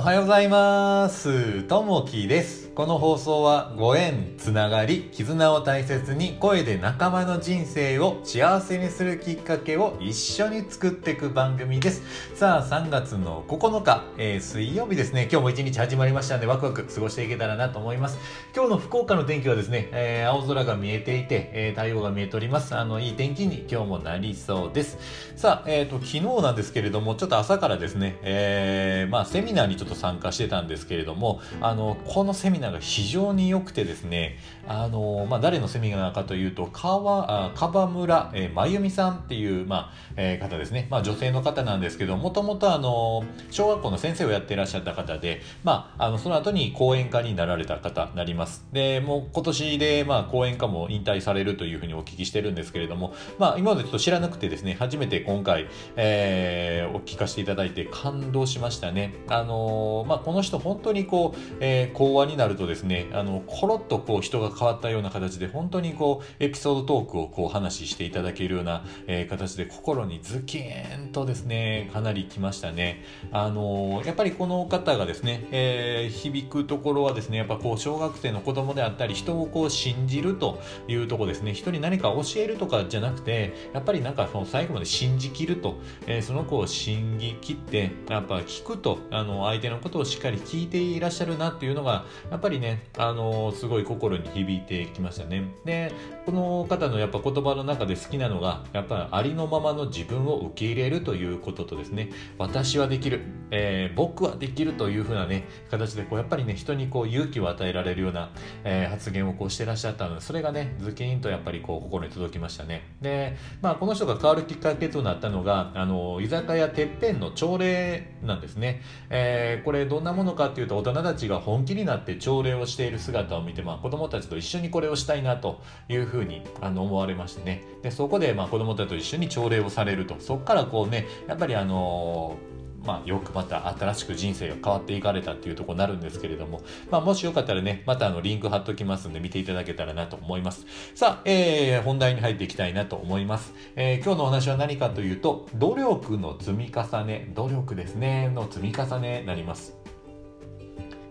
おはようございます。ともきです。この放送はご縁、つながり、絆を大切に声で仲間の人生を幸せにするきっかけを一緒に作っていく番組です。さあ、3月の9日、えー水曜日ですね。今日も一日始まりましたので、ワクワク過ごしていけたらなと思います。今日の福岡の天気はですね、えー青空が見えていて、えー太陽が見えております。あの、いい天気に今日もなりそうです。さあ、えっ、と、昨日なんですけれども、ちょっと朝からですね、えまあ、セミナーにちょっと参加してたんですけれども、あの、このセミナーが非常に良くてですね、あの、まあ、誰のセミナーかというと、川、あ川村、えー真由美さんっていう、まあ、えー方ですね。まあ、女性の方なんですけど、もともとあの、小学校の先生をやっていらっしゃった方で、まあ、あの、その後に講演家になられた方になります。で、もう今年で、まあ、講演家も引退されるというふうにお聞きしてるんですけれども、まあ、今までちょっと知らなくてですね、初めて今回、えーお聞かせていただいて感動しましたね。あのーまあ、この人本当にこう、えー講話になるとですね、あの、コロッとこう人が変わったような形で、本当にこう、エピソードトークをこう話していただけるような、えー形で心にズキーンとですね、かなりきましたね。あのーやっぱりこの方がですね、えー響くところはですね、やっぱこう、小学生の子供であったり、人をこう信じるというところですね、人に何か教えるとかじゃなくて、やっぱりなんかその最後まで信じきると、えーその子を信じきって、やっぱ聞くと、あの、相手のことをしっかり聞いていらっしゃるなっていうのが、やっぱっぱりね、あの、すごい心に響いてきましたね。で、この方のやっぱ言葉の中で好きなのが、やっぱりありのままの自分を受け入れるということとですね、私はできる、えー僕はできるというふうなね、形でこう、やっぱりね、人にこう勇気を与えられるような、えー発言をこうしてらっしゃったので、それがね、ズキーンとやっぱりこう、心に届きましたね。で、まあ、この人が変わるきっかけとなったのが、あの、居酒屋てっぺんの朝礼なんですね。えーこれどんなものかっていうと、大人たちが本気になって朝礼をしている姿を見て、まあ、子供たちと一緒にこれをしたいなというふうにあの思われましてね。で、そこで、まあ、子供たちと一緒に朝礼をされると。そこからこうね、やっぱりあのまあ、よくまた新しく人生が変わっていかれたっていうところになるんですけれども、まあ、もしよかったらね、またあのリンク貼っときますんで見ていただけたらなと思います。さあ、えー、本題に入っていきたいなと思います。えー今日のお話は何かというと、努力の積み重ね、努力ですね、の積み重ねになります。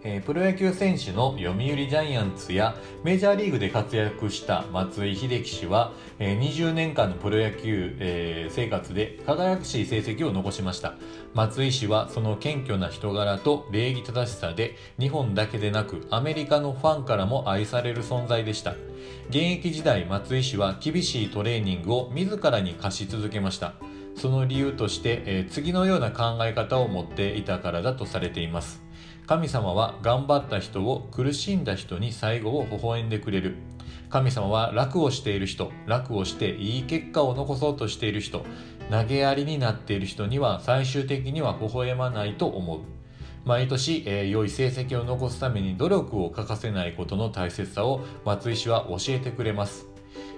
えープロ野球選手の読売ジャイアンツやメジャーリーグで活躍した松井秀喜氏は、えー20年間のプロ野球、えー生活で輝かしい成績を残しました。松井氏はその謙虚な人柄と礼儀正しさで日本だけでなくアメリカのファンからも愛される存在でした。現役時代松井氏は厳しいトレーニングを自らに課し続けました。その理由として、え次のような考え方を持っていたからだとされています。神様は頑張った人を苦しんだ人に最後を微笑んでくれる。神様は楽をしている人楽をしていい結果を残そうとしている人投げやりになっている人には最終的には微笑まないと思う。毎年、えー良い成績を残すために努力を欠かせないことの大切さを松井氏は教えてくれます。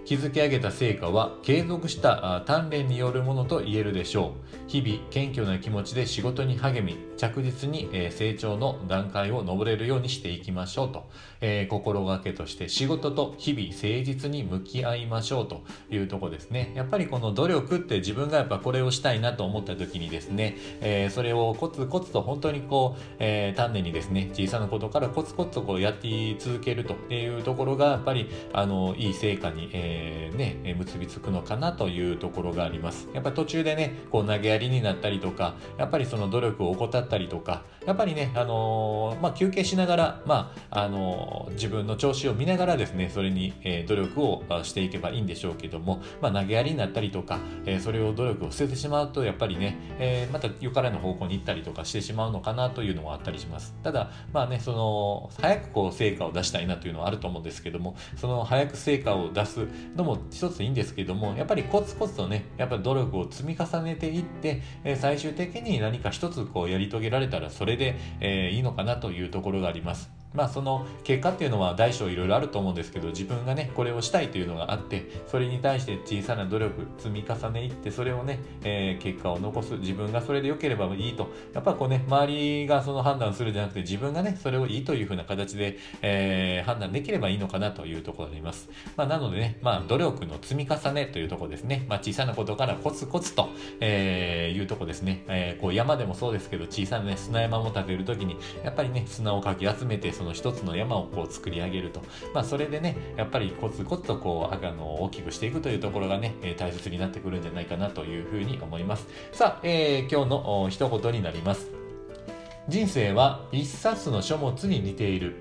築き上げた成果は継続した鍛錬によるものと言えるでしょう。日々謙虚な気持ちで仕事に励み着実に、成長の段階を登れるようにしていきましょうと、えー心がけとして仕事と日々誠実に向き合いましょうというところですね。やっぱりこの努力って自分がやっぱこれをしたいなと思った時にですね、えーそれをコツコツと本当にこう、えー丹念にですね小さなことからコツコツとこうやって続けるというところがやっぱりあのいい成果に、えーえー結びつくのかなというところがあります。やっぱり途中でねこう投げやりになったりとかやっぱりその努力を怠ったりとかやっぱりねあのーまあ休憩しながらまああのー自分の調子を見ながらですねそれに、えー努力をしていけばいいんでしょうけども、まあ、投げやりになったりとか、えーそれを努力を捨ててしまうとやっぱりね、えーまたよからぬ方向に行ったりとかしてしまうのかなというのはあったりします。ただまあねその早くこう成果を出したいなというのはあると思うんですけどもその早く成果を出すのも一ついいんですけどもやっぱりコツコツとねやっぱり努力を積み重ねていって、えー最終的に何か一つこうやり遂げられたらそれで、えーいいのかなというところがあります。まあその結果っていうのは大小いろいろあると思うんですけど自分がねこれをしたいというのがあってそれに対して小さな努力積み重ねいってそれをね、えー、結果を残す。自分がそれで良ければいいと。やっぱこうね周りがその判断するじゃなくて自分がねそれをいいというふうな形で、えー、判断できればいいのかなというところであります、まあ、なのでねまあ努力の積み重ねというところですね、まあ、小さなことからコツコツと、えー、いうとこですね、えー、こう山でもそうですけど小さな、ね、砂山も建てる時にやっぱりね砂をかき集めてその一つの山をこう作り上げると。まあ、それでね、やっぱりコツコツとこう、あの、大きくしていくというところがね、え大切になってくるんじゃないかなというふうに思います。さあ、えー、今日の一言になります。人生は一冊の書物に似ている。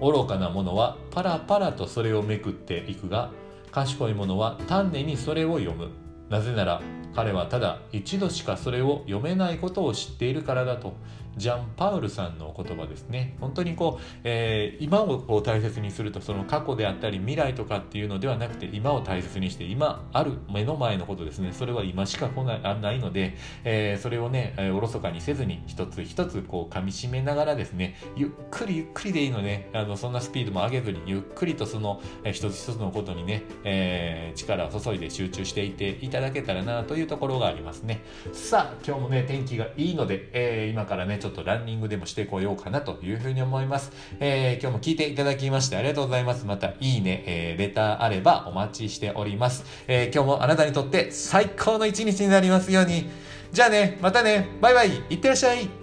愚かなものはパラパラとそれをめくっていくが、賢い者は丹念にそれを読む。なぜなら彼はただ一度しかそれを読めないことを知っているからだとジャン・パウルさんの言葉ですね。本当にこう、えー、今をこう大切にするとその過去であったり未来とかっていうのではなくて今を大切にして今ある目の前のことですね。それは今しか来ないないので、えー、それをね、えー、おろそかにせずに一つ一つこう噛みしめながらですねゆっくりゆっくりでいいのね。あのそんなスピードも上げずにゆっくりとその、えー、一つ一つのことにね、えー、力を注いで集中していていただけたらなというところがありますね。さあ今日もね天気がいいので、えー、今からねちょっとランニングでもしてこようかなというふうに思います。えー、今日も聞いていただきましてありがとうございます。またいいね、えー、レターあればお待ちしております。えー、今日もあなたにとって最高の一日になりますように。じゃあね、またね、バイバイ、いってらっしゃい。